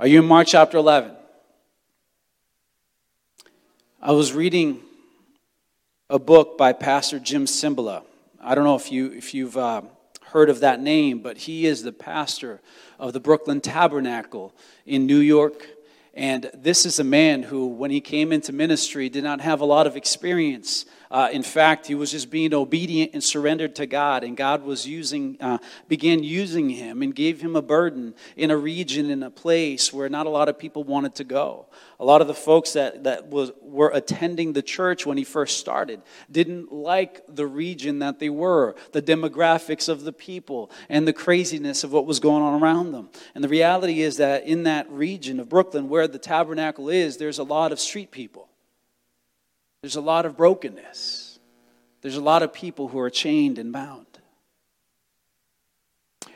Are you in Mark chapter 11? I was reading a book by Pastor Jim Cymbala. I don't know if, you, if you've uh, heard of that name, but he is the pastor of the Brooklyn Tabernacle in New York. And this is a man who, when he came into ministry, did not have a lot of experience uh, in fact, he was just being obedient and surrendered to God, and God was using, uh, began using him and gave him a burden in a region, in a place where not a lot of people wanted to go. A lot of the folks that, that was, were attending the church when he first started didn't like the region that they were, the demographics of the people, and the craziness of what was going on around them. And the reality is that in that region of Brooklyn, where the tabernacle is, there's a lot of street people. There's a lot of brokenness. There's a lot of people who are chained and bound.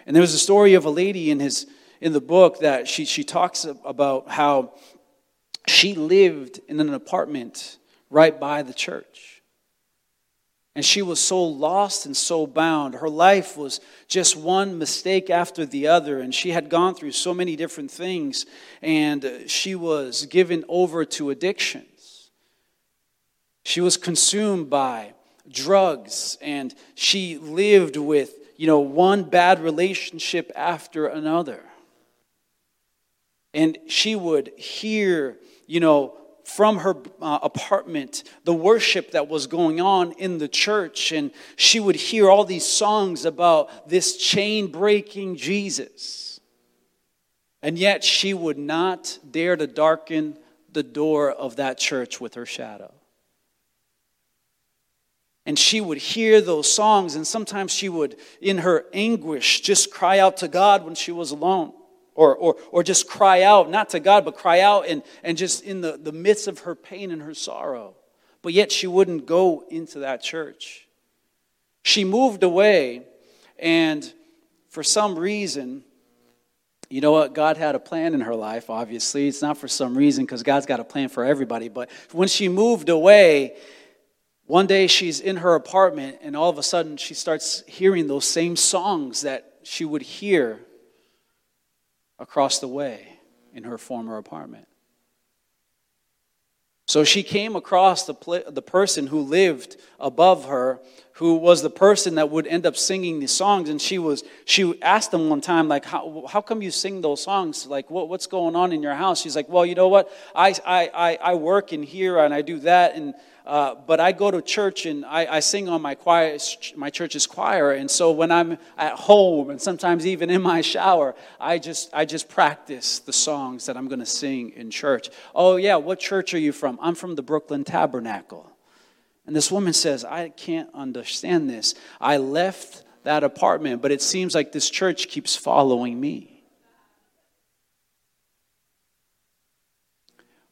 And there was a story of a lady in his in the book that she, she talks about how she lived in an apartment right by the church. And she was so lost and so bound. Her life was just one mistake after the other. And she had gone through so many different things. And she was given over to addiction. She was consumed by drugs and she lived with, you know, one bad relationship after another. And she would hear, you know, from her uh, apartment the worship that was going on in the church and she would hear all these songs about this chain breaking Jesus. And yet she would not dare to darken the door of that church with her shadow. And she would hear those songs, and sometimes she would, in her anguish, just cry out to God when she was alone. Or, or, or just cry out, not to God, but cry out and, and just in the, the midst of her pain and her sorrow. But yet she wouldn't go into that church. She moved away, and for some reason, you know what? God had a plan in her life, obviously. It's not for some reason because God's got a plan for everybody. But when she moved away, one day she's in her apartment, and all of a sudden she starts hearing those same songs that she would hear across the way in her former apartment. So she came across the, pl- the person who lived above her, who was the person that would end up singing these songs. And she was she asked them one time, like, how, how come you sing those songs? Like, what, what's going on in your house? She's like, well, you know what? I, I, I, I work in here and I do that. And uh, but I go to church and I, I, sing on my choir, my church's choir. And so when I'm at home and sometimes even in my shower, I just I just practice the songs that I'm going to sing in church. Oh yeah, what church are you from? I'm from the Brooklyn Tabernacle. And this woman says, I can't understand this. I left that apartment, but it seems like this church keeps following me.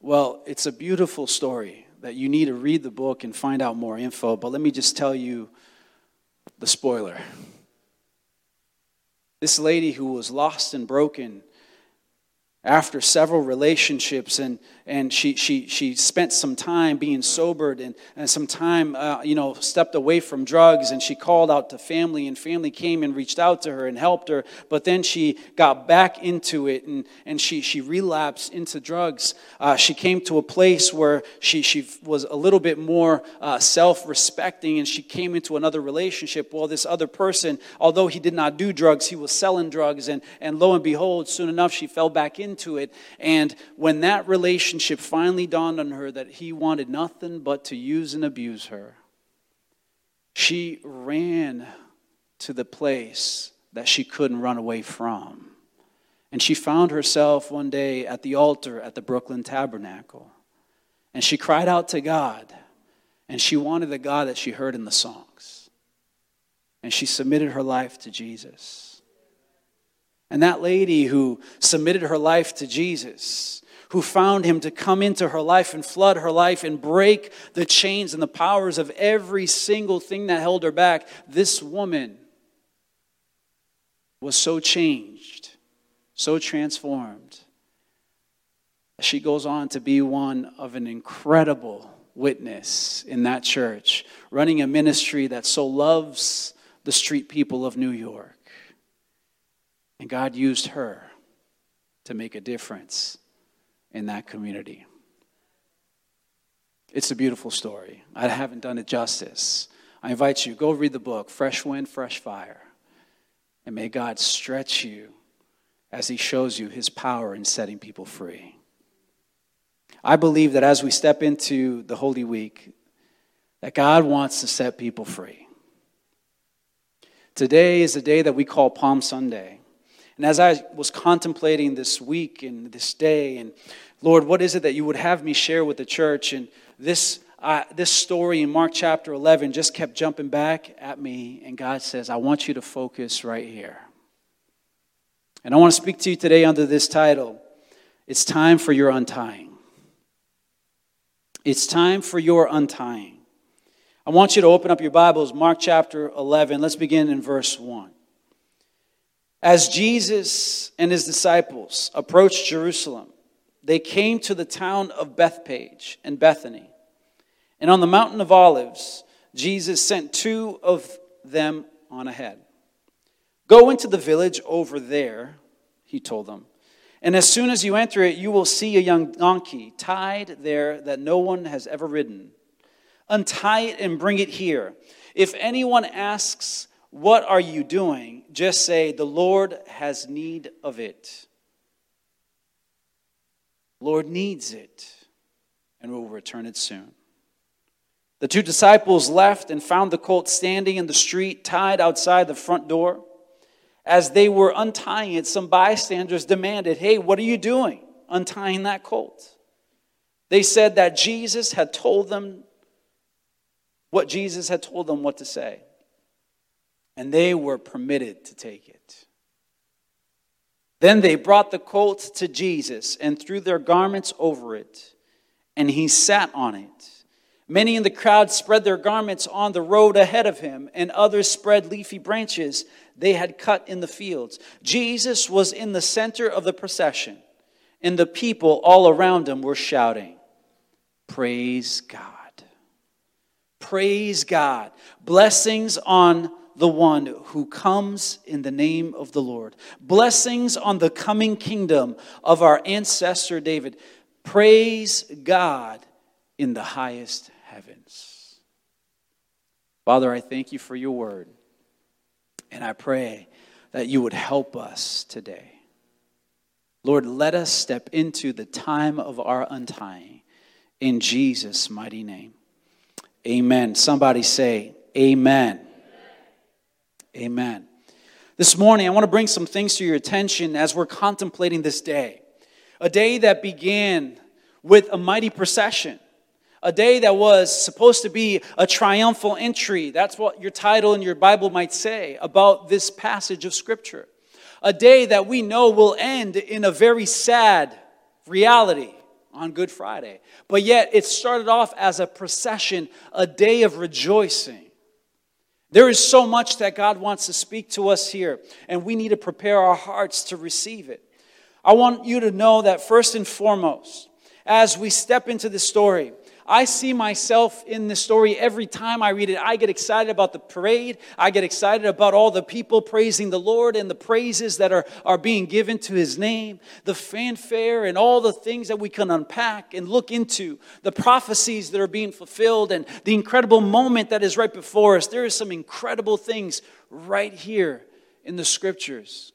Well, it's a beautiful story that you need to read the book and find out more info, but let me just tell you the spoiler. This lady who was lost and broken after several relationships and, and she, she, she spent some time being sobered and, and some time uh, you know stepped away from drugs and she called out to family and family came and reached out to her and helped her but then she got back into it and, and she, she relapsed into drugs. Uh, she came to a place where she, she was a little bit more uh, self-respecting and she came into another relationship. Well this other person although he did not do drugs he was selling drugs and, and lo and behold soon enough she fell back in into it. And when that relationship finally dawned on her that he wanted nothing but to use and abuse her, she ran to the place that she couldn't run away from. And she found herself one day at the altar at the Brooklyn Tabernacle. And she cried out to God. And she wanted the God that she heard in the songs. And she submitted her life to Jesus. And that lady who submitted her life to Jesus, who found him to come into her life and flood her life and break the chains and the powers of every single thing that held her back, this woman was so changed, so transformed. She goes on to be one of an incredible witness in that church, running a ministry that so loves the street people of New York. And God used her to make a difference in that community. It's a beautiful story. I haven't done it justice. I invite you, go read the book, Fresh Wind, Fresh Fire. And may God stretch you as He shows you His power in setting people free. I believe that as we step into the Holy Week, that God wants to set people free. Today is the day that we call Palm Sunday. And as I was contemplating this week and this day, and Lord, what is it that you would have me share with the church? And this, uh, this story in Mark chapter 11 just kept jumping back at me. And God says, I want you to focus right here. And I want to speak to you today under this title It's time for your untying. It's time for your untying. I want you to open up your Bibles, Mark chapter 11. Let's begin in verse 1. As Jesus and his disciples approached Jerusalem, they came to the town of Bethphage and Bethany. And on the mountain of Olives, Jesus sent two of them on ahead. Go into the village over there, he told them. And as soon as you enter it, you will see a young donkey tied there that no one has ever ridden. Untie it and bring it here. If anyone asks, What are you doing? just say, The Lord has need of it. Lord needs it, and will return it soon. The two disciples left and found the colt standing in the street, tied outside the front door. As they were untying it, some bystanders demanded, Hey, what are you doing untying that colt? They said that Jesus had told them what Jesus had told them what to say, and they were permitted to take it. Then they brought the colt to Jesus and threw their garments over it, and he sat on it. Many in the crowd spread their garments on the road ahead of him, and others spread leafy branches they had cut in the fields. Jesus was in the center of the procession, and the people all around him were shouting, Praise God! Praise God! Blessings on the one who comes in the name of the Lord. Blessings on the coming kingdom of our ancestor David. Praise God in the highest heavens. Father, I thank you for your word. And I pray that you would help us today. Lord, let us step into the time of our untying in Jesus' mighty name. Amen. Somebody say, Amen. Amen. This morning, I want to bring some things to your attention as we're contemplating this day. A day that began with a mighty procession a day that was supposed to be a triumphal entry. That's what your title in your Bible might say about this passage of Scripture. A day that we know will end in a very sad reality on Good Friday. But yet it started off as a procession, a day of rejoicing. There is so much that God wants to speak to us here, and we need to prepare our hearts to receive it. I want you to know that first and foremost, as we step into the story, I see myself in this story every time I read it. I get excited about the parade. I get excited about all the people praising the Lord and the praises that are, are being given to his name, the fanfare and all the things that we can unpack and look into, the prophecies that are being fulfilled and the incredible moment that is right before us. There are some incredible things right here in the scriptures.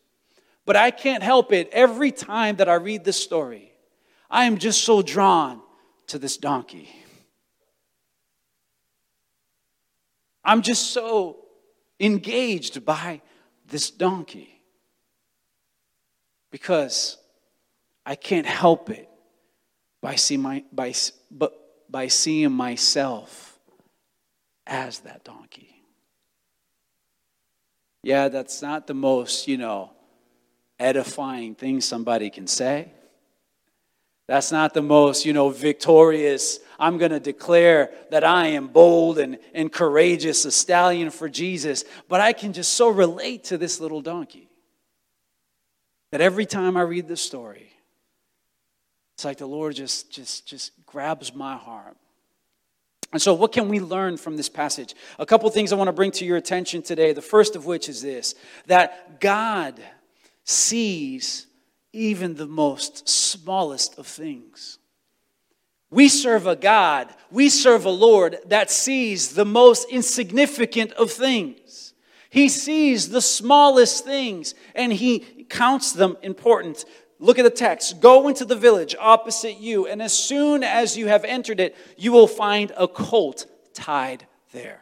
But I can't help it. Every time that I read this story, I am just so drawn to this donkey. I'm just so engaged by this donkey because I can't help it by, see my, by, but by seeing myself as that donkey. Yeah, that's not the most, you know, edifying thing somebody can say. That's not the most, you know, victorious. I'm going to declare that I am bold and, and courageous, a stallion for Jesus. But I can just so relate to this little donkey that every time I read this story, it's like the Lord just, just, just grabs my heart. And so, what can we learn from this passage? A couple things I want to bring to your attention today. The first of which is this that God sees even the most smallest of things. We serve a God, we serve a Lord that sees the most insignificant of things. He sees the smallest things and he counts them important. Look at the text. Go into the village opposite you, and as soon as you have entered it, you will find a colt tied there.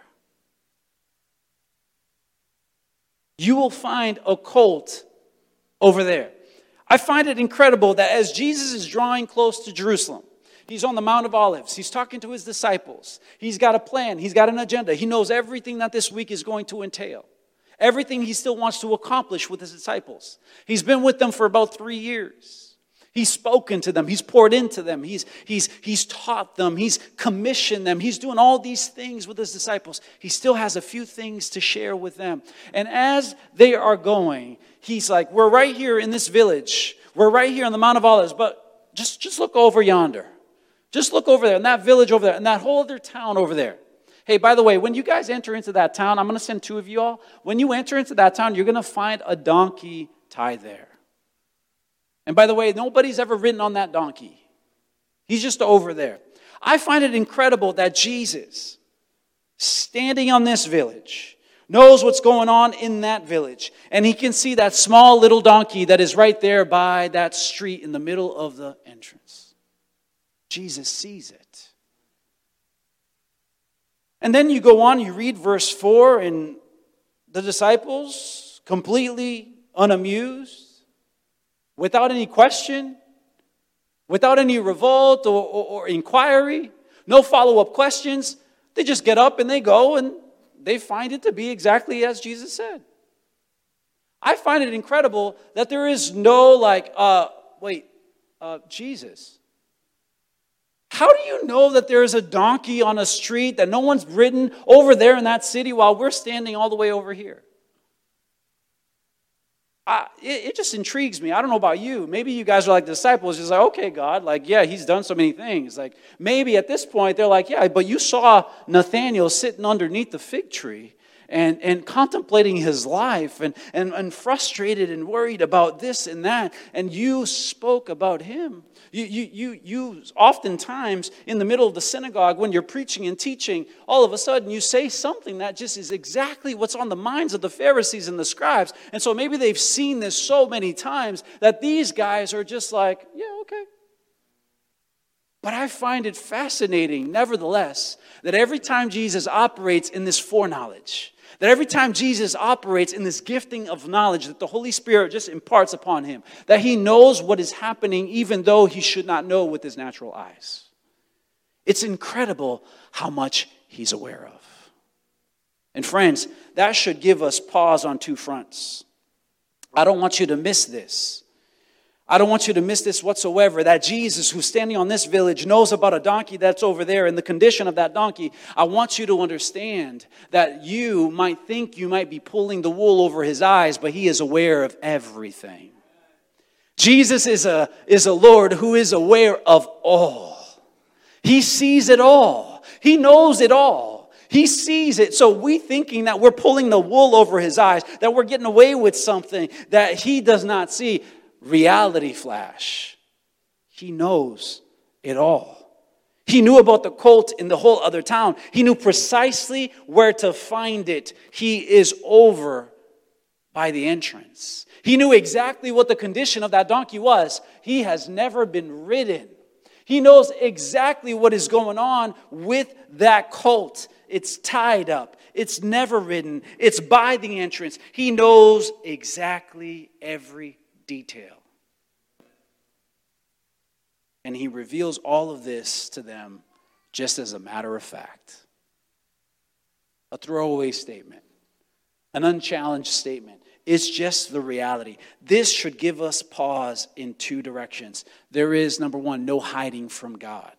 You will find a colt over there. I find it incredible that as Jesus is drawing close to Jerusalem, He's on the Mount of Olives. He's talking to his disciples. He's got a plan. He's got an agenda. He knows everything that this week is going to entail, everything he still wants to accomplish with his disciples. He's been with them for about three years. He's spoken to them. He's poured into them. He's, he's, he's taught them. He's commissioned them. He's doing all these things with his disciples. He still has a few things to share with them. And as they are going, he's like, We're right here in this village. We're right here on the Mount of Olives, but just, just look over yonder. Just look over there, in that village over there, and that whole other town over there. Hey, by the way, when you guys enter into that town, I'm going to send two of you all. When you enter into that town, you're going to find a donkey tied there. And by the way, nobody's ever ridden on that donkey, he's just over there. I find it incredible that Jesus, standing on this village, knows what's going on in that village. And he can see that small little donkey that is right there by that street in the middle of the entrance. Jesus sees it. And then you go on, you read verse 4, and the disciples, completely unamused, without any question, without any revolt or, or, or inquiry, no follow up questions, they just get up and they go and they find it to be exactly as Jesus said. I find it incredible that there is no, like, uh, wait, uh, Jesus. How do you know that there is a donkey on a street that no one's ridden over there in that city while we're standing all the way over here? I, it, it, just intrigues me. I don't know about you. Maybe you guys are like disciples, just like, okay, God, like, yeah, he's done so many things. Like, maybe at this point, they're like, yeah, but you saw Nathaniel sitting underneath the fig tree and, and contemplating his life and, and, and frustrated and worried about this and that, and you spoke about him. You, you, you, you oftentimes in the middle of the synagogue when you're preaching and teaching, all of a sudden you say something that just is exactly what's on the minds of the Pharisees and the scribes. And so maybe they've seen this so many times that these guys are just like, yeah, okay. But I find it fascinating, nevertheless, that every time Jesus operates in this foreknowledge, that every time Jesus operates in this gifting of knowledge that the Holy Spirit just imparts upon him, that he knows what is happening even though he should not know with his natural eyes. It's incredible how much he's aware of. And friends, that should give us pause on two fronts. I don't want you to miss this. I don't want you to miss this whatsoever that Jesus, who's standing on this village, knows about a donkey that's over there and the condition of that donkey. I want you to understand that you might think you might be pulling the wool over his eyes, but he is aware of everything. Jesus is a, is a Lord who is aware of all, he sees it all, he knows it all. He sees it. So we thinking that we're pulling the wool over his eyes, that we're getting away with something that he does not see reality flash. He knows it all. He knew about the colt in the whole other town. He knew precisely where to find it. He is over by the entrance. He knew exactly what the condition of that donkey was. He has never been ridden. He knows exactly what is going on with that colt. It's tied up, it's never ridden, it's by the entrance. He knows exactly every detail. And he reveals all of this to them just as a matter of fact. A throwaway statement, an unchallenged statement. It's just the reality. This should give us pause in two directions. There is, number one, no hiding from God.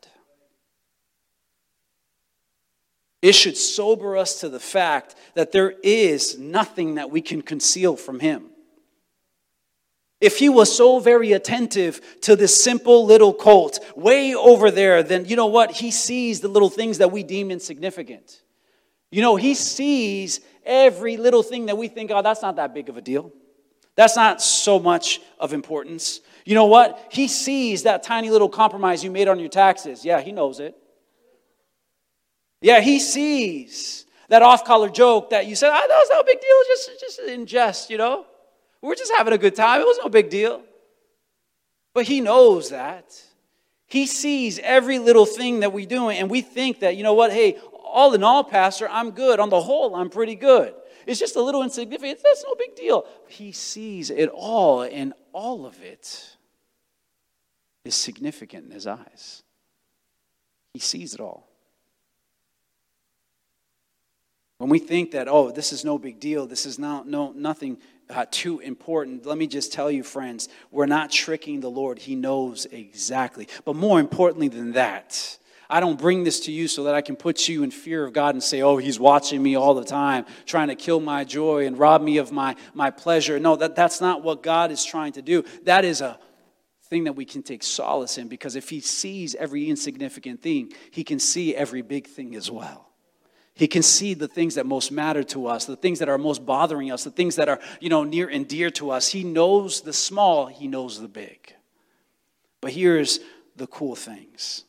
It should sober us to the fact that there is nothing that we can conceal from Him. If he was so very attentive to this simple little colt way over there, then you know what? He sees the little things that we deem insignificant. You know, he sees every little thing that we think, oh, that's not that big of a deal. That's not so much of importance. You know what? He sees that tiny little compromise you made on your taxes. Yeah, he knows it. Yeah, he sees that off color joke that you said, oh, that was no big deal, just, just in jest, you know? We're just having a good time. It was no big deal. But he knows that. He sees every little thing that we do, and we think that, you know what, hey, all in all, Pastor, I'm good. On the whole, I'm pretty good. It's just a little insignificant. That's no big deal. He sees it all, and all of it is significant in his eyes. He sees it all. When we think that, oh, this is no big deal, this is not, no, nothing uh, too important, let me just tell you, friends, we're not tricking the Lord. He knows exactly. But more importantly than that, I don't bring this to you so that I can put you in fear of God and say, oh, he's watching me all the time, trying to kill my joy and rob me of my, my pleasure. No, that, that's not what God is trying to do. That is a thing that we can take solace in because if he sees every insignificant thing, he can see every big thing as well. He can see the things that most matter to us, the things that are most bothering us, the things that are, you know, near and dear to us. He knows the small, he knows the big. But here's the cool things.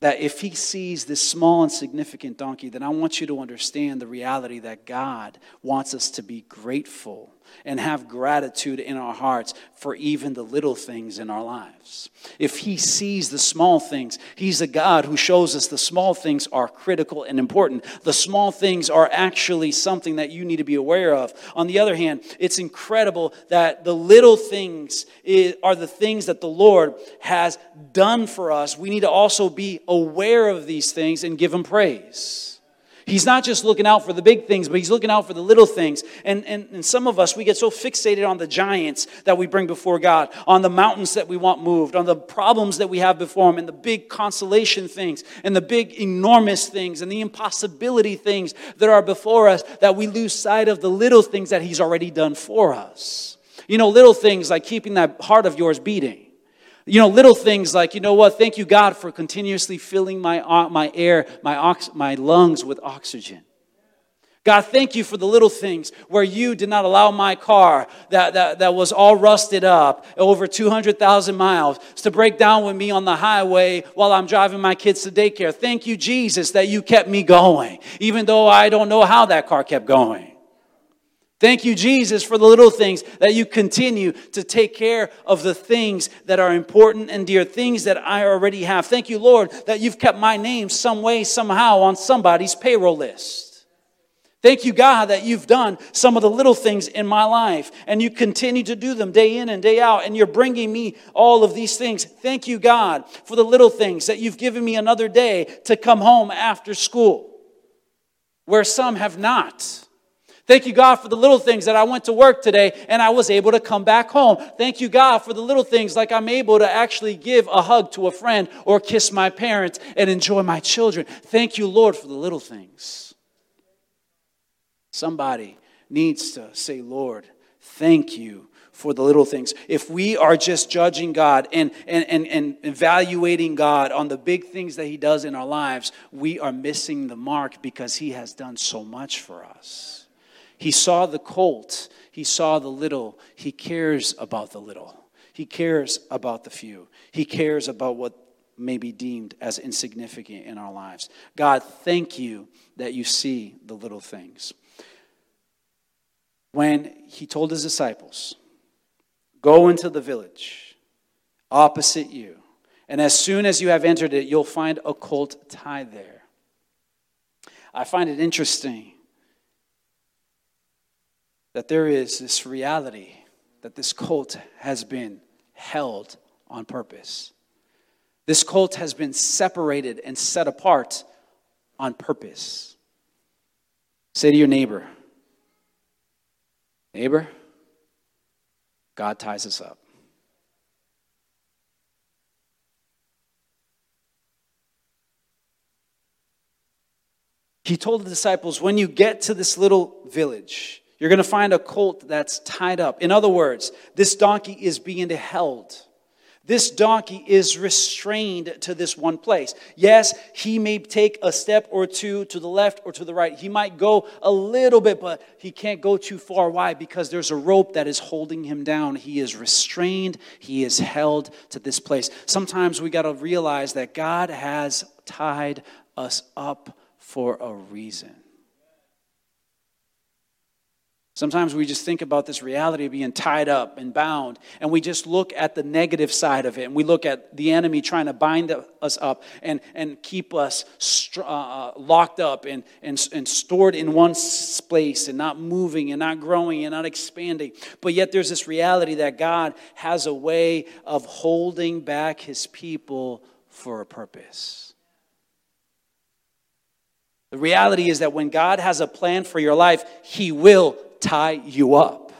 That if he sees this small and significant donkey, then I want you to understand the reality that God wants us to be grateful and have gratitude in our hearts for even the little things in our lives. If He sees the small things, He's a God who shows us the small things are critical and important. The small things are actually something that you need to be aware of. On the other hand, it's incredible that the little things are the things that the Lord has done for us. We need to also be aware of these things and give Him praise. He's not just looking out for the big things, but he's looking out for the little things. And, and, and some of us, we get so fixated on the giants that we bring before God, on the mountains that we want moved, on the problems that we have before him, and the big consolation things, and the big enormous things, and the impossibility things that are before us, that we lose sight of the little things that he's already done for us. You know, little things like keeping that heart of yours beating you know, little things like, you know what, thank you, God, for continuously filling my, uh, my air, my, ox- my lungs with oxygen. God, thank you for the little things where you did not allow my car that, that, that was all rusted up over 200,000 miles to break down with me on the highway while I'm driving my kids to daycare. Thank you, Jesus, that you kept me going, even though I don't know how that car kept going. Thank you, Jesus, for the little things that you continue to take care of the things that are important and dear, things that I already have. Thank you, Lord, that you've kept my name some way, somehow on somebody's payroll list. Thank you, God, that you've done some of the little things in my life and you continue to do them day in and day out, and you're bringing me all of these things. Thank you, God, for the little things that you've given me another day to come home after school, where some have not. Thank you, God, for the little things that I went to work today and I was able to come back home. Thank you, God, for the little things like I'm able to actually give a hug to a friend or kiss my parents and enjoy my children. Thank you, Lord, for the little things. Somebody needs to say, Lord, thank you for the little things. If we are just judging God and, and, and, and evaluating God on the big things that He does in our lives, we are missing the mark because He has done so much for us. He saw the colt, he saw the little. He cares about the little. He cares about the few. He cares about what may be deemed as insignificant in our lives. God, thank you that you see the little things. When he told his disciples, Go into the village opposite you, and as soon as you have entered it, you'll find a colt tied there. I find it interesting that there is this reality that this cult has been held on purpose. This cult has been separated and set apart on purpose. Say to your neighbor, neighbor, God ties us up. He told the disciples, when you get to this little village, you're going to find a colt that's tied up. In other words, this donkey is being held. This donkey is restrained to this one place. Yes, he may take a step or two to the left or to the right. He might go a little bit, but he can't go too far. Why? Because there's a rope that is holding him down. He is restrained, he is held to this place. Sometimes we got to realize that God has tied us up for a reason. Sometimes we just think about this reality of being tied up and bound, and we just look at the negative side of it, and we look at the enemy trying to bind us up and, and keep us uh, uh, locked up and, and, and stored in one place and not moving and not growing and not expanding. But yet, there's this reality that God has a way of holding back his people for a purpose. The reality is that when God has a plan for your life, He will tie you up.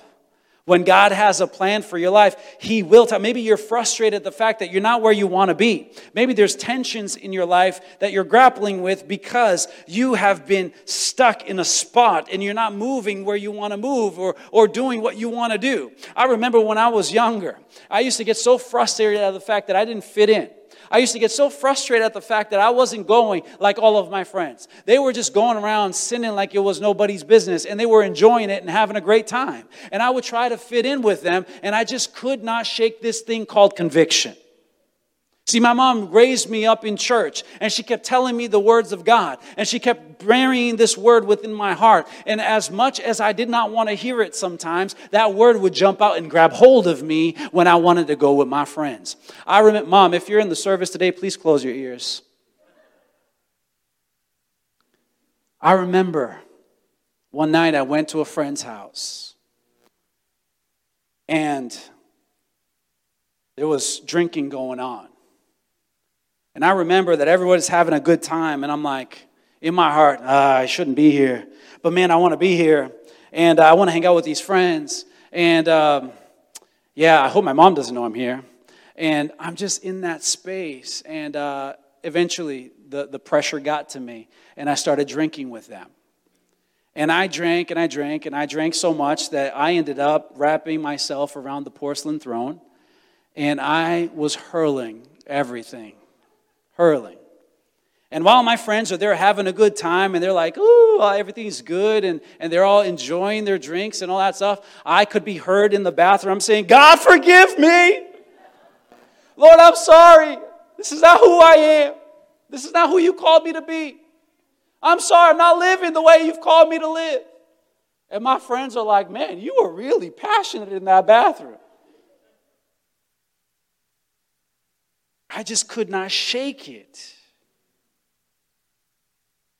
When God has a plan for your life, He will tie. Maybe you're frustrated at the fact that you're not where you want to be. Maybe there's tensions in your life that you're grappling with because you have been stuck in a spot and you're not moving where you want to move or, or doing what you want to do. I remember when I was younger, I used to get so frustrated at the fact that I didn't fit in. I used to get so frustrated at the fact that I wasn't going like all of my friends. They were just going around sinning like it was nobody's business, and they were enjoying it and having a great time. And I would try to fit in with them, and I just could not shake this thing called conviction. See, my mom raised me up in church and she kept telling me the words of God and she kept burying this word within my heart. And as much as I did not want to hear it sometimes, that word would jump out and grab hold of me when I wanted to go with my friends. I remember, mom, if you're in the service today, please close your ears. I remember one night I went to a friend's house and there was drinking going on. And I remember that everybody's having a good time, and I'm like, in my heart, ah, I shouldn't be here. But man, I want to be here, and uh, I want to hang out with these friends. And um, yeah, I hope my mom doesn't know I'm here. And I'm just in that space. And uh, eventually, the, the pressure got to me, and I started drinking with them. And I drank and I drank and I drank so much that I ended up wrapping myself around the porcelain throne and I was hurling everything hurling. And while my friends are there having a good time and they're like, ooh, everything's good, and, and they're all enjoying their drinks and all that stuff, I could be heard in the bathroom saying, God, forgive me. Lord, I'm sorry. This is not who I am. This is not who you called me to be. I'm sorry, I'm not living the way you've called me to live. And my friends are like, man, you were really passionate in that bathroom. I just could not shake it.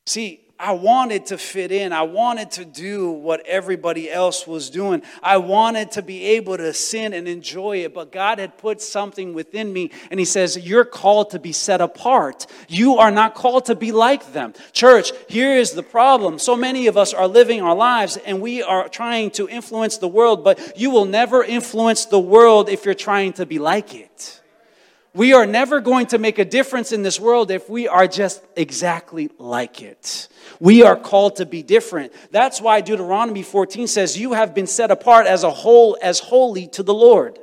See, I wanted to fit in. I wanted to do what everybody else was doing. I wanted to be able to sin and enjoy it. But God had put something within me, and He says, You're called to be set apart. You are not called to be like them. Church, here is the problem. So many of us are living our lives, and we are trying to influence the world, but you will never influence the world if you're trying to be like it. We are never going to make a difference in this world if we are just exactly like it. We are called to be different. That's why Deuteronomy 14 says, You have been set apart as a whole, as holy to the Lord.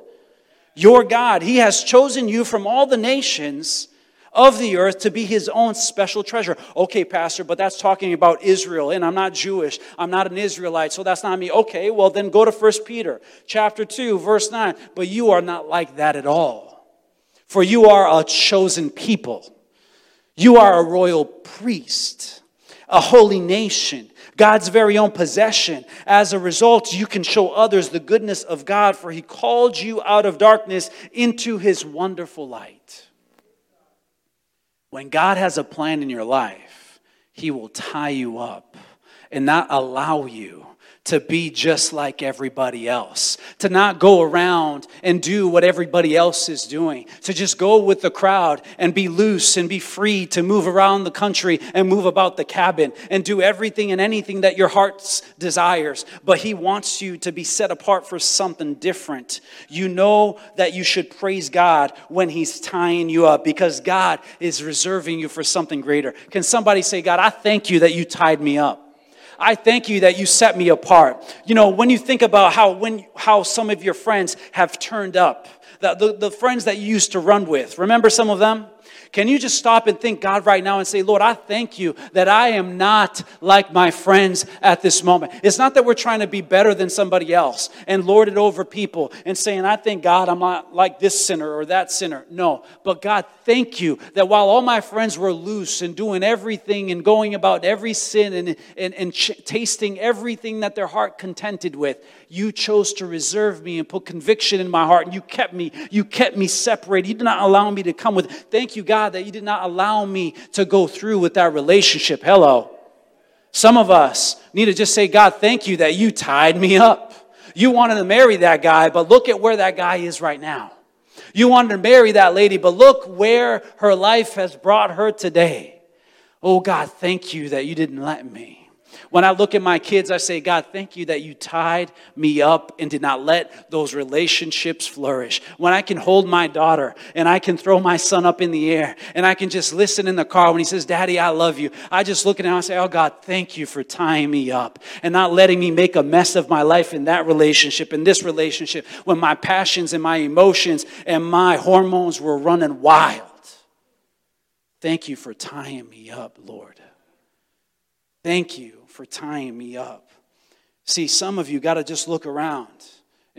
Your God, He has chosen you from all the nations of the earth to be His own special treasure. Okay, Pastor, but that's talking about Israel, and I'm not Jewish. I'm not an Israelite, so that's not me. Okay, well, then go to 1 Peter chapter 2, verse 9. But you are not like that at all. For you are a chosen people. You are a royal priest, a holy nation, God's very own possession. As a result, you can show others the goodness of God, for He called you out of darkness into His wonderful light. When God has a plan in your life, He will tie you up and not allow you to be just like everybody else, to not go around and do what everybody else is doing, to just go with the crowd and be loose and be free to move around the country and move about the cabin and do everything and anything that your heart desires. But He wants you to be set apart for something different. You know that you should praise God when He's tying you up because God is reserving you for something greater. Can somebody say, God, I thank you that you tied me up? I thank you that you set me apart. You know, when you think about how when how some of your friends have turned up, the, the, the friends that you used to run with. Remember some of them? Can you just stop and thank God right now and say, Lord, I thank you that I am not like my friends at this moment? It's not that we're trying to be better than somebody else and lord it over people and saying, I thank God I'm not like this sinner or that sinner. No, but God, thank you that while all my friends were loose and doing everything and going about every sin and, and, and ch- tasting everything that their heart contented with, you chose to reserve me and put conviction in my heart and you kept me, you kept me separated. You did not allow me to come with. Thank you, God God, that you did not allow me to go through with that relationship. Hello. Some of us need to just say, God, thank you that you tied me up. You wanted to marry that guy, but look at where that guy is right now. You wanted to marry that lady, but look where her life has brought her today. Oh, God, thank you that you didn't let me. When I look at my kids, I say, God, thank you that you tied me up and did not let those relationships flourish. When I can hold my daughter and I can throw my son up in the air and I can just listen in the car when he says, Daddy, I love you, I just look at him and I say, Oh, God, thank you for tying me up and not letting me make a mess of my life in that relationship, in this relationship, when my passions and my emotions and my hormones were running wild. Thank you for tying me up, Lord. Thank you for tying me up. See, some of you got to just look around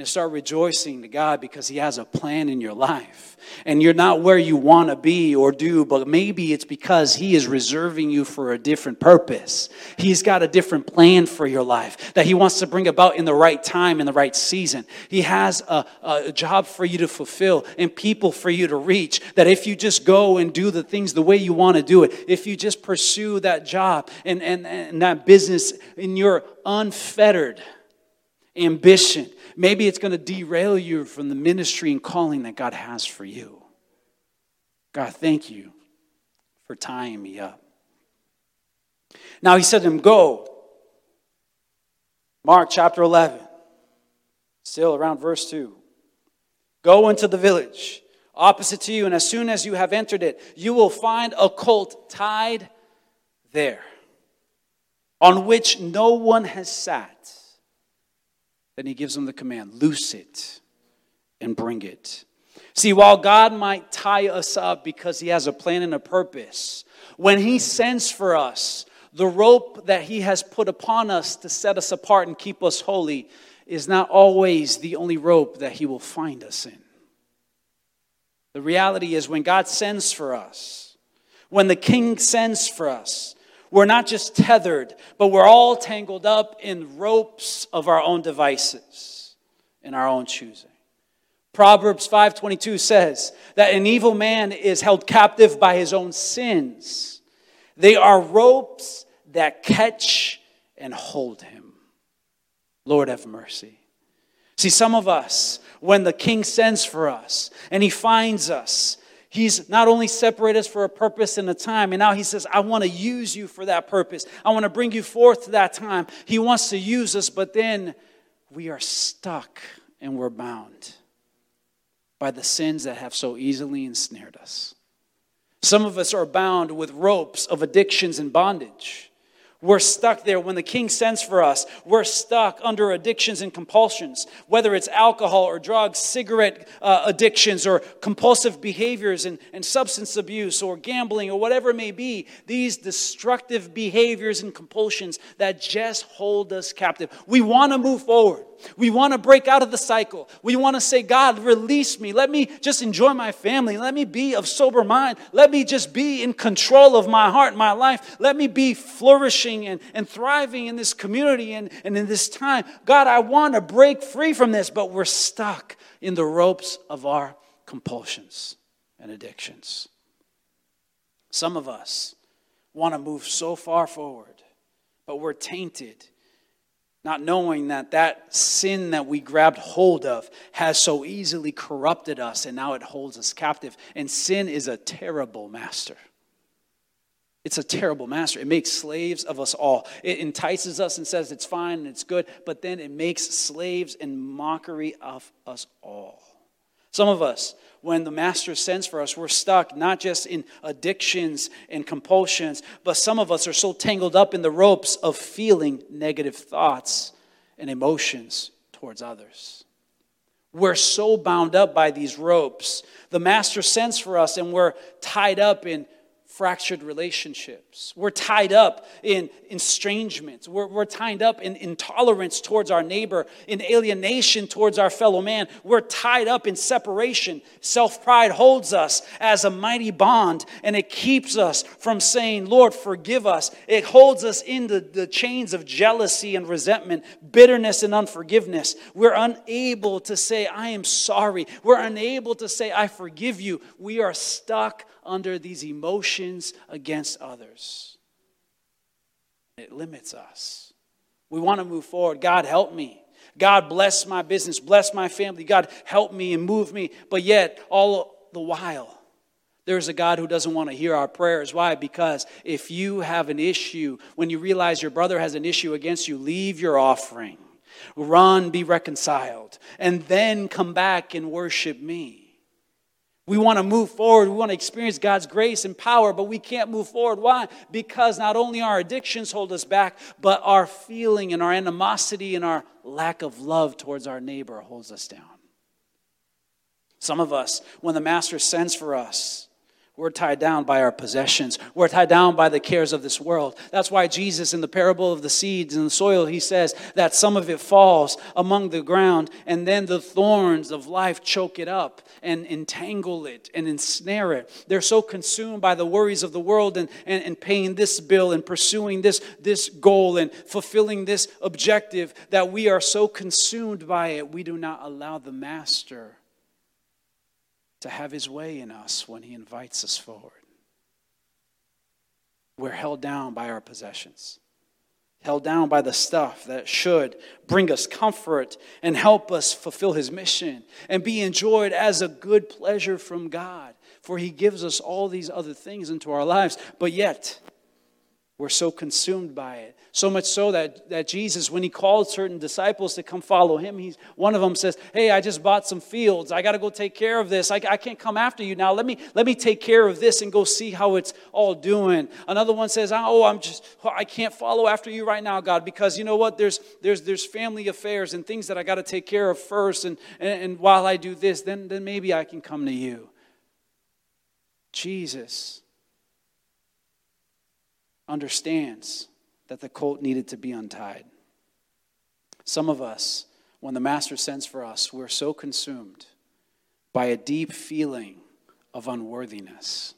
and start rejoicing to God because He has a plan in your life. And you're not where you want to be or do, but maybe it's because He is reserving you for a different purpose. He's got a different plan for your life that He wants to bring about in the right time, in the right season. He has a, a job for you to fulfill and people for you to reach. That if you just go and do the things the way you want to do it, if you just pursue that job and, and, and that business in your unfettered ambition, Maybe it's going to derail you from the ministry and calling that God has for you. God, thank you for tying me up. Now he said to him, Go. Mark chapter 11, still around verse 2. Go into the village opposite to you, and as soon as you have entered it, you will find a colt tied there, on which no one has sat. Then he gives them the command loose it and bring it. See, while God might tie us up because he has a plan and a purpose, when he sends for us, the rope that he has put upon us to set us apart and keep us holy is not always the only rope that he will find us in. The reality is, when God sends for us, when the king sends for us, we're not just tethered, but we're all tangled up in ropes of our own devices, in our own choosing. Proverbs 5:22 says that an evil man is held captive by his own sins. They are ropes that catch and hold him. Lord have mercy. See, some of us, when the king sends for us and he finds us He's not only separated us for a purpose and a time, and now He says, I want to use you for that purpose. I want to bring you forth to that time. He wants to use us, but then we are stuck and we're bound by the sins that have so easily ensnared us. Some of us are bound with ropes of addictions and bondage. We're stuck there when the king sends for us. We're stuck under addictions and compulsions, whether it's alcohol or drugs, cigarette uh, addictions, or compulsive behaviors and, and substance abuse or gambling or whatever it may be. These destructive behaviors and compulsions that just hold us captive. We want to move forward. We want to break out of the cycle. We want to say, God, release me. Let me just enjoy my family. Let me be of sober mind. Let me just be in control of my heart, my life. Let me be flourishing and, and thriving in this community and, and in this time. God, I want to break free from this, but we're stuck in the ropes of our compulsions and addictions. Some of us want to move so far forward, but we're tainted not knowing that that sin that we grabbed hold of has so easily corrupted us and now it holds us captive. And sin is a terrible master. It's a terrible master. It makes slaves of us all. It entices us and says it's fine and it's good, but then it makes slaves and mockery of us all. Some of us, when the master sends for us, we're stuck not just in addictions and compulsions, but some of us are so tangled up in the ropes of feeling negative thoughts and emotions towards others. We're so bound up by these ropes. The master sends for us, and we're tied up in fractured relationships. We're tied up in estrangements. We're, we're tied up in intolerance towards our neighbor, in alienation towards our fellow man. We're tied up in separation. Self pride holds us as a mighty bond, and it keeps us from saying, Lord, forgive us. It holds us in the, the chains of jealousy and resentment, bitterness and unforgiveness. We're unable to say, I am sorry. We're unable to say, I forgive you. We are stuck under these emotions against others. It limits us. We want to move forward. God, help me. God, bless my business, bless my family. God, help me and move me. But yet, all the while, there's a God who doesn't want to hear our prayers. Why? Because if you have an issue, when you realize your brother has an issue against you, leave your offering, run, be reconciled, and then come back and worship me. We want to move forward. We want to experience God's grace and power, but we can't move forward. Why? Because not only our addictions hold us back, but our feeling and our animosity and our lack of love towards our neighbor holds us down. Some of us, when the Master sends for us, we're tied down by our possessions. We're tied down by the cares of this world. That's why Jesus, in the parable of the seeds and the soil, he says that some of it falls among the ground, and then the thorns of life choke it up and entangle it and ensnare it. They're so consumed by the worries of the world and, and, and paying this bill and pursuing this, this goal and fulfilling this objective that we are so consumed by it, we do not allow the Master to have his way in us when he invites us forward. We're held down by our possessions, held down by the stuff that should bring us comfort and help us fulfill his mission and be enjoyed as a good pleasure from God. For he gives us all these other things into our lives, but yet we're so consumed by it. So much so that, that Jesus, when he called certain disciples to come follow him, he's, one of them says, Hey, I just bought some fields. I got to go take care of this. I, I can't come after you now. Let me, let me take care of this and go see how it's all doing. Another one says, ah, Oh, I'm just, oh, I can't follow after you right now, God, because you know what? There's, there's, there's family affairs and things that I got to take care of first. And, and, and while I do this, then, then maybe I can come to you. Jesus understands that the colt needed to be untied. Some of us, when the Master sends for us, we're so consumed by a deep feeling of unworthiness.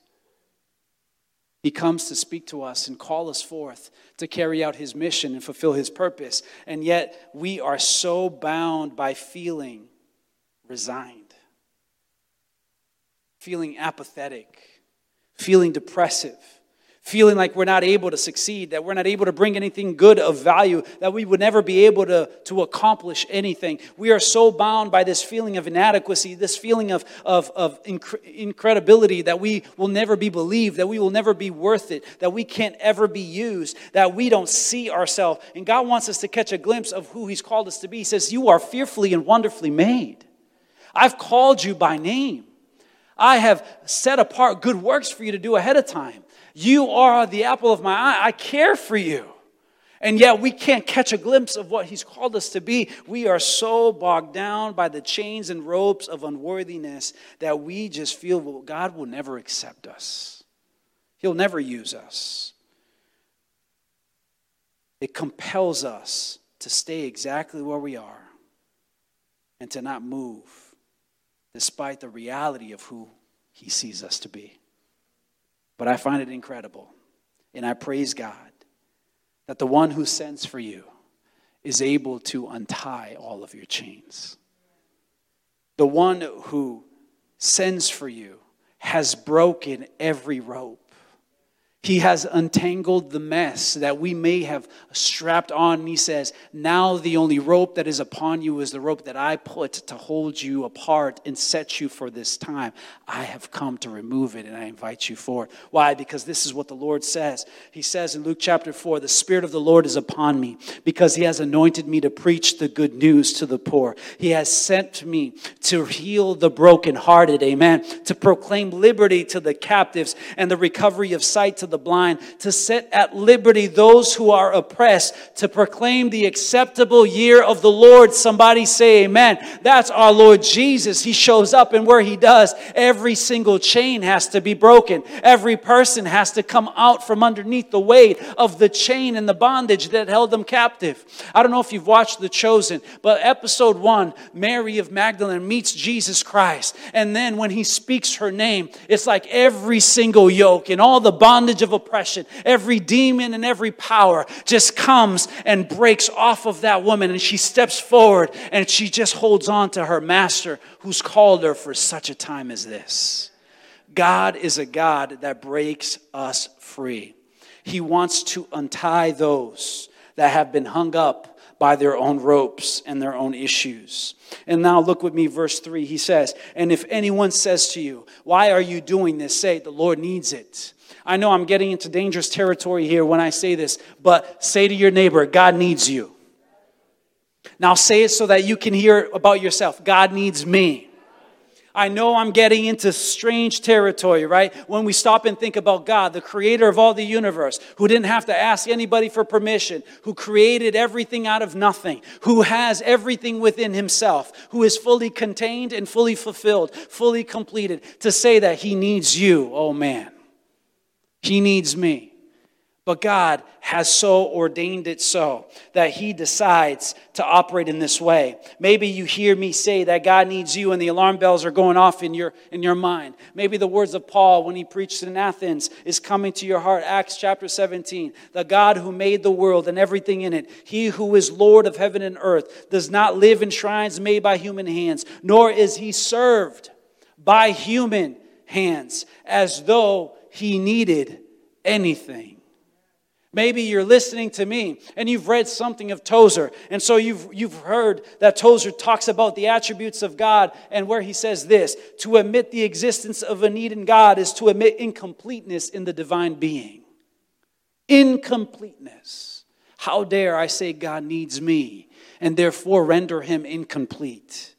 He comes to speak to us and call us forth to carry out his mission and fulfill his purpose. And yet we are so bound by feeling resigned, feeling apathetic, feeling depressive feeling like we're not able to succeed, that we're not able to bring anything good of value, that we would never be able to, to accomplish anything. We are so bound by this feeling of inadequacy, this feeling of, of, of inc- incredibility, that we will never be believed, that we will never be worth it, that we can't ever be used, that we don't see ourselves. And God wants us to catch a glimpse of who He's called us to be. He says, You are fearfully and wonderfully made. I've called you by name. I have set apart good works for you to do ahead of time. You are the apple of my eye. I care for you. And yet we can't catch a glimpse of what he's called us to be. We are so bogged down by the chains and ropes of unworthiness that we just feel well, God will never accept us. He'll never use us. It compels us to stay exactly where we are and to not move despite the reality of who he sees us to be. But I find it incredible. And I praise God that the one who sends for you is able to untie all of your chains. The one who sends for you has broken every rope. He has untangled the mess that we may have strapped on. And he says, Now the only rope that is upon you is the rope that I put to hold you apart and set you for this time. I have come to remove it and I invite you forward. Why? Because this is what the Lord says. He says in Luke chapter 4, The Spirit of the Lord is upon me because he has anointed me to preach the good news to the poor. He has sent me to heal the brokenhearted. Amen. To proclaim liberty to the captives and the recovery of sight to the blind, to set at liberty those who are oppressed, to proclaim the acceptable year of the Lord. Somebody say amen. That's our Lord Jesus. He shows up, and where he does, every single chain has to be broken. Every person has to come out from underneath the weight of the chain and the bondage that held them captive. I don't know if you've watched The Chosen, but episode one, Mary of Magdalene meets Jesus Christ. And then when he speaks her name, it's like every single yoke and all the bondage of oppression, every demon and every power just comes and breaks off of that woman. And she steps forward and she just holds on to her master who's called her for such a time as this. God is a God that breaks us free. He wants to untie those that have been hung up by their own ropes and their own issues. And now look with me, verse 3. He says, And if anyone says to you, Why are you doing this? Say, The Lord needs it. I know I'm getting into dangerous territory here when I say this, but say to your neighbor, God needs you. Now say it so that you can hear about yourself. God needs me. I know I'm getting into strange territory, right? When we stop and think about God, the creator of all the universe, who didn't have to ask anybody for permission, who created everything out of nothing, who has everything within himself, who is fully contained and fully fulfilled, fully completed, to say that he needs you, oh man, he needs me. But God has so ordained it so that He decides to operate in this way. Maybe you hear me say that God needs you and the alarm bells are going off in your, in your mind. Maybe the words of Paul when he preached in Athens is coming to your heart. Acts chapter 17. The God who made the world and everything in it, He who is Lord of heaven and earth, does not live in shrines made by human hands, nor is He served by human hands as though He needed anything. Maybe you're listening to me and you've read something of Tozer. And so you've, you've heard that Tozer talks about the attributes of God and where he says this to admit the existence of a need in God is to admit incompleteness in the divine being. Incompleteness. How dare I say God needs me and therefore render him incomplete?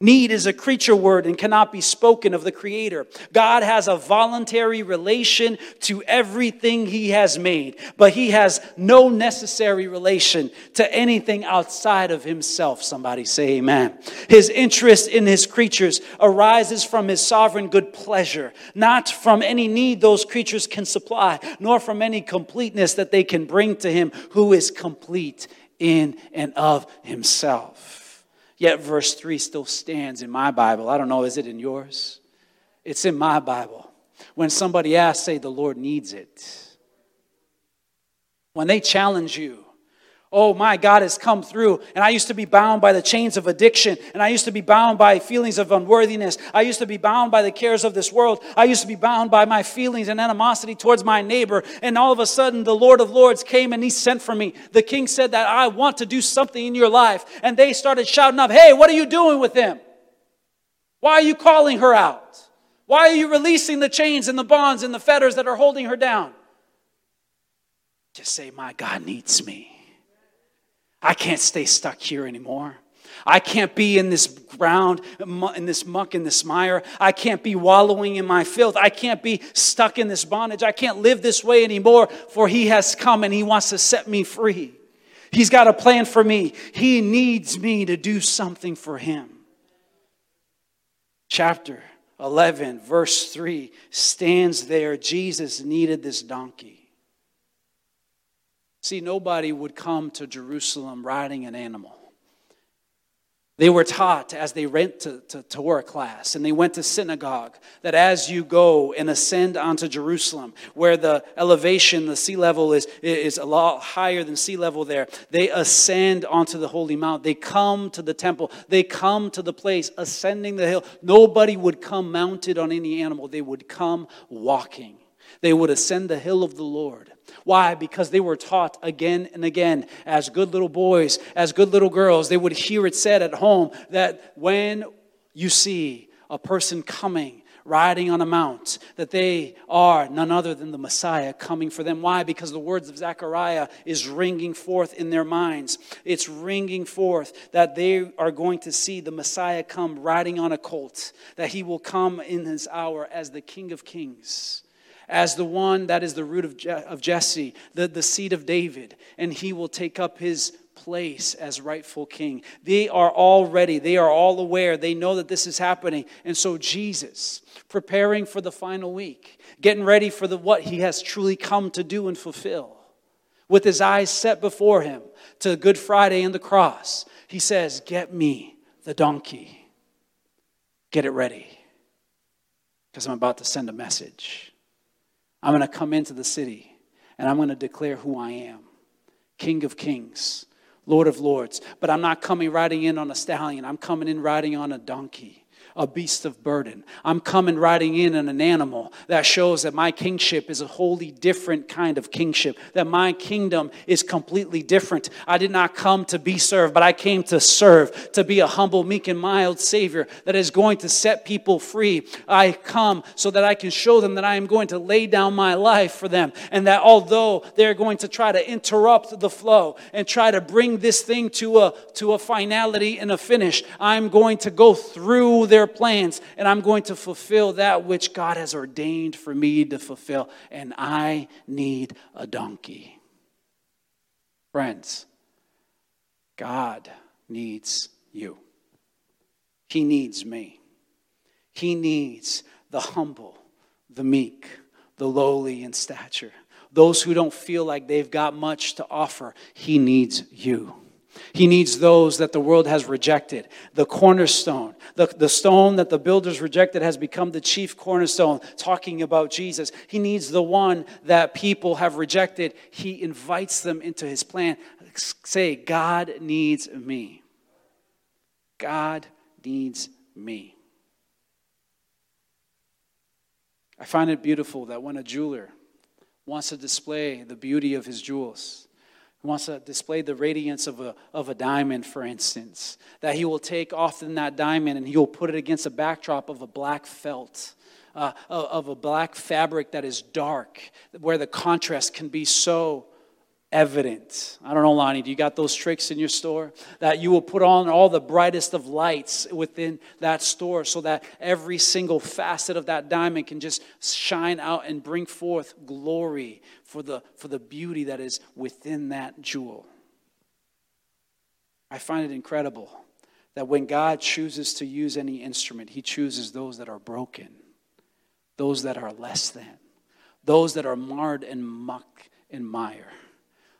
Need is a creature word and cannot be spoken of the Creator. God has a voluntary relation to everything He has made, but He has no necessary relation to anything outside of Himself. Somebody say Amen. His interest in His creatures arises from His sovereign good pleasure, not from any need those creatures can supply, nor from any completeness that they can bring to Him who is complete in and of Himself. Yet verse 3 still stands in my Bible. I don't know, is it in yours? It's in my Bible. When somebody asks, say, the Lord needs it. When they challenge you, oh my God has come through. And I used to be bound by the chains of addiction. And I used to be bound by feelings of unworthiness. I used to be bound by the cares of this world. I used to be bound by my feelings and animosity towards my neighbor. And all of a sudden, the Lord of Lords came and he sent for me. The king said that I want to do something in your life. And they started shouting up, Hey, what are you doing with him? Why are you calling her out? Why are you releasing the chains and the bonds and the fetters that are holding her down? Just say, My God needs me. I can't stay stuck here anymore. I can't be in this ground, in this muck, in this mire. I can't be wallowing in my filth. I can't be stuck in this bondage. I can't live this way anymore, for He has come and He wants to set me free. He's got a plan for me. He needs me to do something for Him. Chapter 11, verse 3 stands there. Jesus needed this donkey. See, nobody would come to Jerusalem riding an animal. They were taught as they went to, to Torah class and they went to synagogue that as you go and ascend onto Jerusalem, where the elevation, the sea level is, is a lot higher than sea level there, they ascend onto the holy mount. They come to the temple. They come to the place ascending the hill. Nobody would come mounted on any animal, they would come walking. They would ascend the hill of the Lord. Why? Because they were taught again and again as good little boys, as good little girls. They would hear it said at home that when you see a person coming, riding on a mount, that they are none other than the Messiah coming for them. Why? Because the words of Zechariah is ringing forth in their minds. It's ringing forth that they are going to see the Messiah come riding on a colt, that he will come in his hour as the King of Kings as the one that is the root of, Je- of Jesse, the, the seed of David, and he will take up his place as rightful king. They are all ready, they are all aware, they know that this is happening. And so, Jesus, preparing for the final week, getting ready for the, what he has truly come to do and fulfill, with his eyes set before him to Good Friday and the cross, he says, Get me the donkey, get it ready, because I'm about to send a message. I'm going to come into the city and I'm going to declare who I am. King of Kings, Lord of Lords. But I'm not coming riding in on a stallion, I'm coming in riding on a donkey a beast of burden. I'm coming riding in on an animal that shows that my kingship is a wholly different kind of kingship, that my kingdom is completely different. I did not come to be served, but I came to serve, to be a humble, meek, and mild Savior that is going to set people free. I come so that I can show them that I am going to lay down my life for them, and that although they're going to try to interrupt the flow and try to bring this thing to a, to a finality and a finish, I'm going to go through their their plans, and I'm going to fulfill that which God has ordained for me to fulfill. And I need a donkey. Friends, God needs you. He needs me. He needs the humble, the meek, the lowly in stature, those who don't feel like they've got much to offer. He needs you. He needs those that the world has rejected. The cornerstone, the, the stone that the builders rejected, has become the chief cornerstone, talking about Jesus. He needs the one that people have rejected. He invites them into his plan. Say, God needs me. God needs me. I find it beautiful that when a jeweler wants to display the beauty of his jewels, wants to display the radiance of a, of a diamond, for instance, that he will take often that diamond and he will put it against a backdrop of a black felt. Uh, of a black fabric that is dark, where the contrast can be so evident. I don't know, Lonnie, do you got those tricks in your store? That you will put on all the brightest of lights within that store so that every single facet of that diamond can just shine out and bring forth glory for the, for the beauty that is within that jewel. I find it incredible that when God chooses to use any instrument, He chooses those that are broken, those that are less than, those that are marred and muck and mire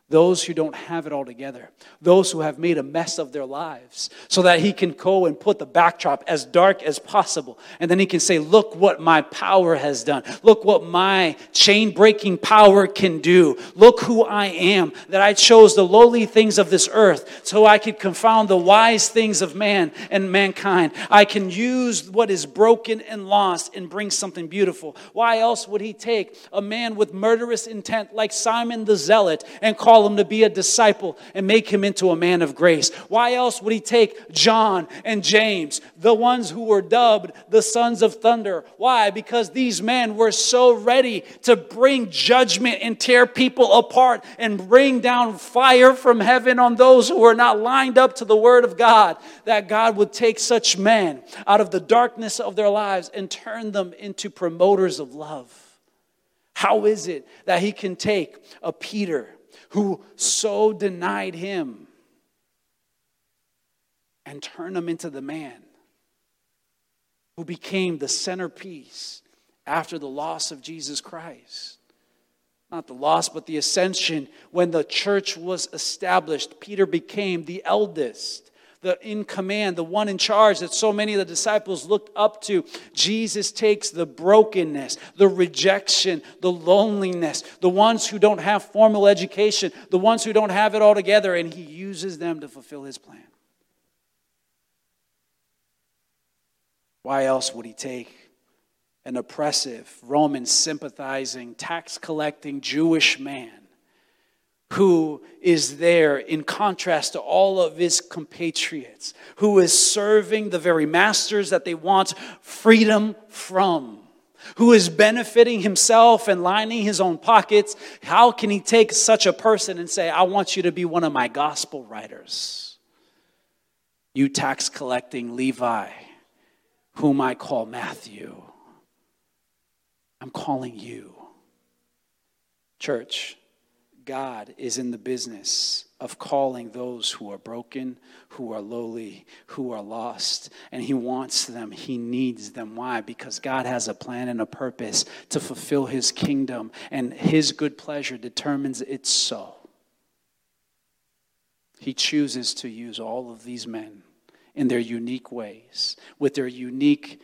those who don't have it all together, those who have made a mess of their lives, so that he can go and put the backdrop as dark as possible. And then he can say, Look what my power has done. Look what my chain breaking power can do. Look who I am, that I chose the lowly things of this earth so I could confound the wise things of man and mankind. I can use what is broken and lost and bring something beautiful. Why else would he take a man with murderous intent like Simon the Zealot and call call him to be a disciple and make him into a man of grace? Why else would he take John and James, the ones who were dubbed the sons of thunder? Why? Because these men were so ready to bring judgment and tear people apart and bring down fire from heaven on those who were not lined up to the word of God, that God would take such men out of the darkness of their lives and turn them into promoters of love. How is it that he can take a Peter who so denied him and turned him into the man who became the centerpiece after the loss of Jesus Christ. Not the loss, but the ascension. When the church was established, Peter became the eldest the in command, the one in charge that so many of the disciples looked up to. Jesus takes the brokenness, the rejection, the loneliness, the ones who don't have formal education, the ones who don't have it all together, and he uses them to fulfill his plan. Why else would he take an oppressive, Roman sympathizing, tax collecting Jewish man who is there in contrast to all of his compatriots, who is serving the very masters that they want freedom from, who is benefiting himself and lining his own pockets. How can he take such a person and say, I want you to be one of my gospel writers? You tax collecting Levi, whom I call Matthew, I'm calling you Church, God is in the business of calling those who are broken, who are lowly, who are lost, and He wants them. He needs them. Why? Because God has a plan and a purpose to fulfill His kingdom, and His good pleasure determines it's so. He chooses to use all of these men in their unique ways, with their unique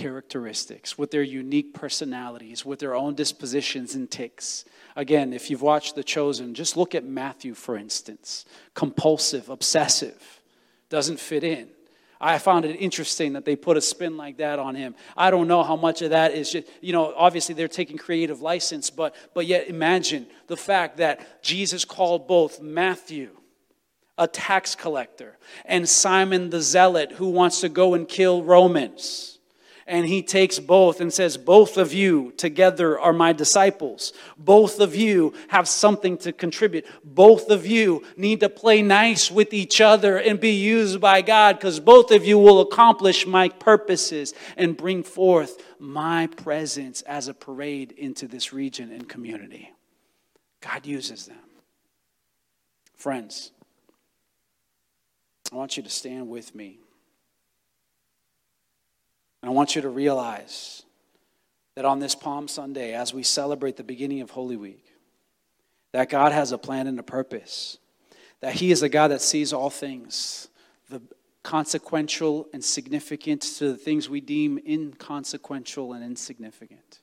characteristics, with their unique personalities, with their own dispositions and ticks. Again, if you've watched The Chosen, just look at Matthew, for instance. Compulsive, obsessive, doesn't fit in. I found it interesting that they put a spin like that on him. I don't know how much of that is just, you know, obviously they're taking creative license, but, but yet imagine the fact that Jesus called both Matthew, a tax collector, and Simon the zealot who wants to go and kill Romans and he takes both and says, Both of you together are my disciples. Both of you have something to contribute. Both of you need to play nice with each other and be used by God because both of you will accomplish my purposes and bring forth my presence as a parade into this region and community. God uses them. Friends, I want you to stand with me. And I want you to realize that on this Palm Sunday, as we celebrate the beginning of Holy Week, that God has a plan and a purpose, that He is a God that sees all things, the consequential and significant to the things we deem inconsequential and insignificant.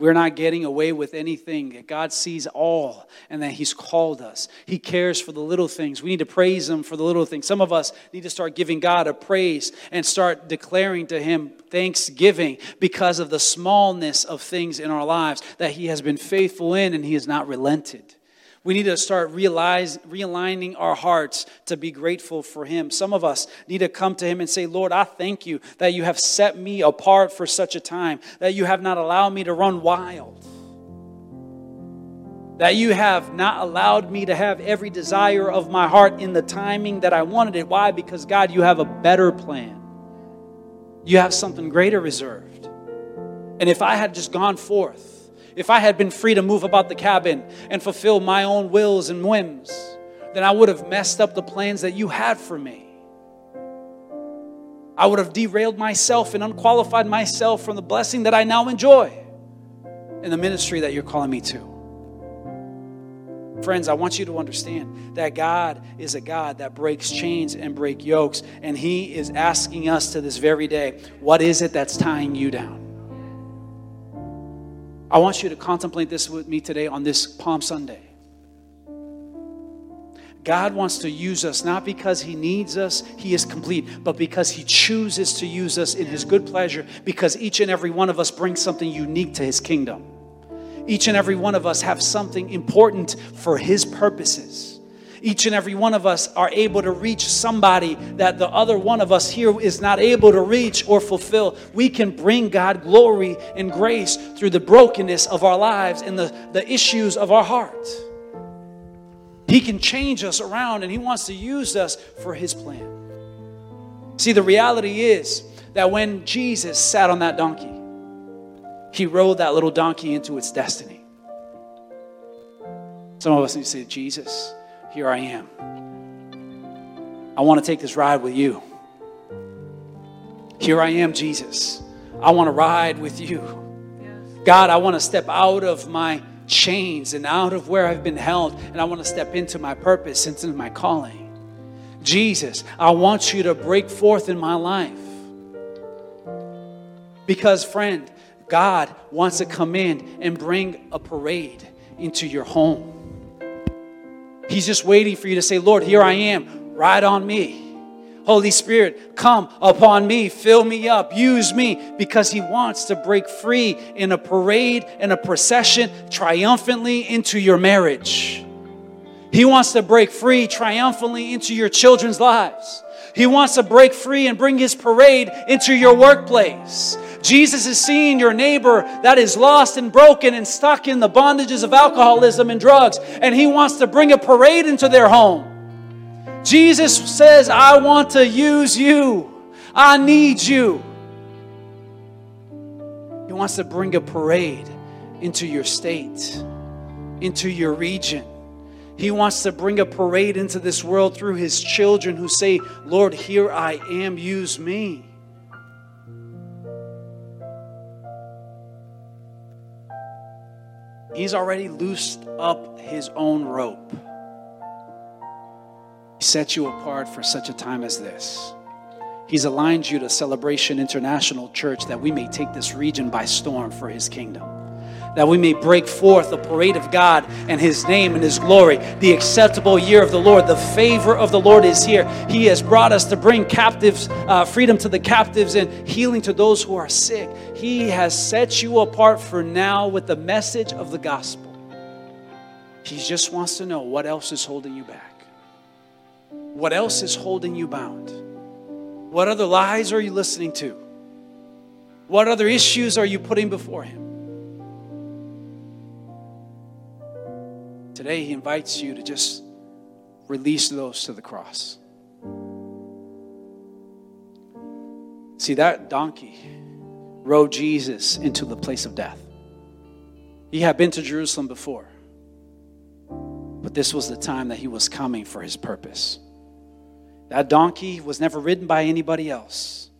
We're not getting away with anything. God sees all and that He's called us. He cares for the little things. We need to praise Him for the little things. Some of us need to start giving God a praise and start declaring to Him thanksgiving because of the smallness of things in our lives that He has been faithful in and He has not relented. We need to start realize, realigning our hearts to be grateful for Him. Some of us need to come to Him and say, Lord, I thank you that you have set me apart for such a time, that you have not allowed me to run wild, that you have not allowed me to have every desire of my heart in the timing that I wanted it. Why? Because, God, you have a better plan, you have something greater reserved. And if I had just gone forth, if I had been free to move about the cabin and fulfill my own wills and whims, then I would have messed up the plans that you had for me. I would have derailed myself and unqualified myself from the blessing that I now enjoy in the ministry that you're calling me to. Friends, I want you to understand that God is a God that breaks chains and break yokes, and He is asking us to this very day, what is it that's tying you down? I want you to contemplate this with me today on this Palm Sunday. God wants to use us not because He needs us, He is complete, but because He chooses to use us in His good pleasure, because each and every one of us brings something unique to His kingdom. Each and every one of us have something important for His purposes each and every one of us are able to reach somebody that the other one of us here is not able to reach or fulfill. We can bring God glory and grace through the brokenness of our lives and the, the issues of our heart. He can change us around and He wants to use us for His plan. See, the reality is that when Jesus sat on that donkey, He rode that little donkey into its destiny. Some of us need to say, Jesus, here I am. I want to take this ride with you. Here I am, Jesus. I want to ride with you. God, I want to step out of my chains and out of where I've been held, and I want to step into my purpose, into my calling. Jesus, I want you to break forth in my life. Because, friend, God wants to come in and bring a parade into your home. He's just waiting for you to say, Lord, here I am, ride on me. Holy Spirit, come upon me, fill me up, use me, because He wants to break free in a parade and a procession triumphantly into your marriage. He wants to break free triumphantly into your children's lives. He wants to break free and bring His parade into your workplace. Jesus is seeing your neighbor that is lost and broken and stuck in the bondages of alcoholism and drugs, and he wants to bring a parade into their home. Jesus says, I want to use you. I need you. He wants to bring a parade into your state, into your region. He wants to bring a parade into this world through his children who say, Lord, here I am, use me. He's already loosed up his own rope. He set you apart for such a time as this. He's aligned you to Celebration International Church that we may take this region by storm for his kingdom that we may break forth the parade of God and His name and His glory, the acceptable year of the Lord. The favor of the Lord is here. He has brought us to bring captives, uh, freedom to the captives, and healing to those who are sick. He has set you apart for now with the message of the gospel. He just wants to know what else is holding you back. What else is holding you bound? What other lies are you listening to? What other issues are you putting before Him? Today, He invites you to just release those to the cross. See, that donkey rode Jesus into the place of death. He had been to Jerusalem before, but this was the time that he was coming for his purpose. That donkey was never ridden by anybody else.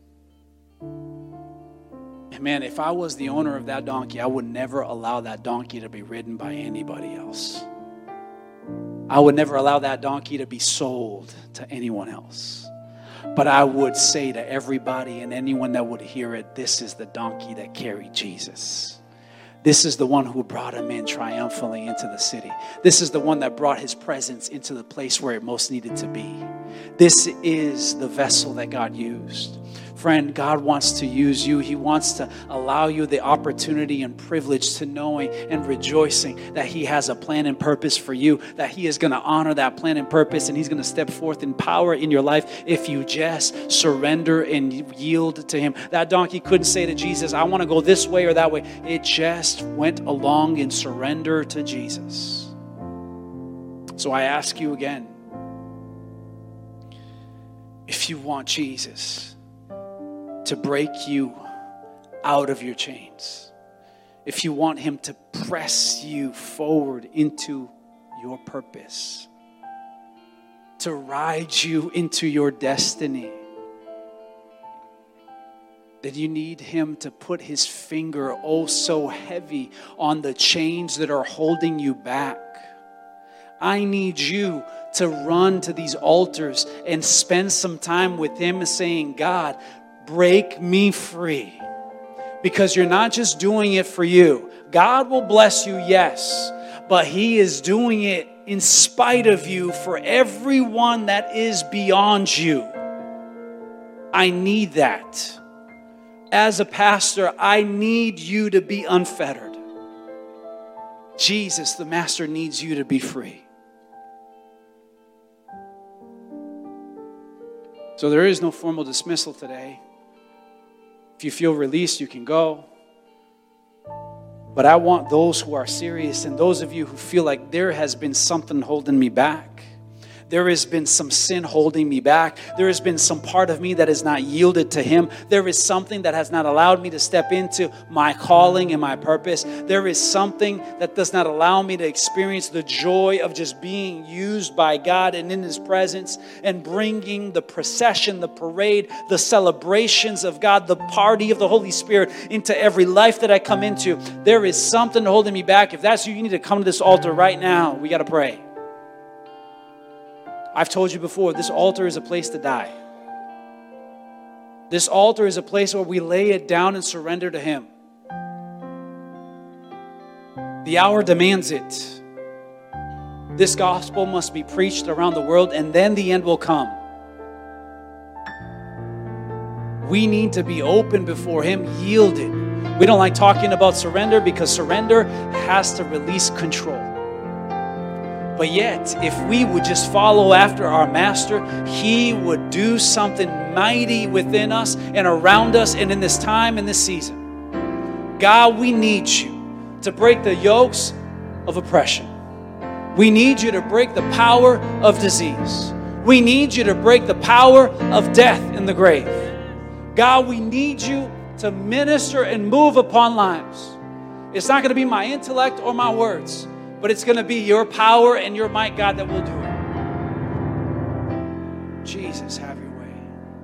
And man, if I was the owner of that donkey, I would never allow that donkey to be ridden by anybody else. I would never allow that donkey to be sold to anyone else. But I would say to everybody and anyone that would hear it this is the donkey that carried Jesus. This is the one who brought him in triumphantly into the city. This is the one that brought his presence into the place where it most needed to be. This is the vessel that God used. Friend, God wants to use you. He wants to allow you the opportunity and privilege to knowing and rejoicing that He has a plan and purpose for you, that He is going to honor that plan and purpose, and He's going to step forth in power in your life if you just surrender and yield to Him. That donkey couldn't say to Jesus, I want to go this way or that way. It just went along in surrender to Jesus. So I ask you again if you want Jesus to break you out of your chains, if you want Him to press you forward into your purpose, to ride you into your destiny, that you need Him to put His finger oh so heavy on the chains that are holding you back. I need you to run to these altars and spend some time with Him saying, God, break me free. Because you're not just doing it for you. God will bless you, yes, but He is doing it in spite of you for everyone that is beyond you. I need that. As a pastor, I need you to be unfettered. Jesus, the Master, needs you to be free. So there is no formal dismissal today. If you feel released, you can go. But I want those who are serious and those of you who feel like there has been something holding me back there has been some sin holding me back. There has been some part of me that has not yielded to Him. There is something that has not allowed me to step into my calling and my purpose. There is something that does not allow me to experience the joy of just being used by God and in His presence and bringing the procession, the parade, the celebrations of God, the party of the Holy Spirit into every life that I come into. There is something holding me back. If that's you, you need to come to this altar right now. We got to pray. I've told you before, this altar is a place to die. This altar is a place where we lay it down and surrender to Him. The hour demands it. This gospel must be preached around the world, and then the end will come. We need to be open before Him, yielded. We don't like talking about surrender because surrender has to release control. But yet, if we would just follow after our Master, He would do something mighty within us and around us and in this time and this season. God, we need you to break the yokes of oppression. We need you to break the power of disease. We need you to break the power of death in the grave. God, we need you to minister and move upon lives. It's not going to be my intellect or my words But it's going to be your power and your might, God, that will do it. Jesus, have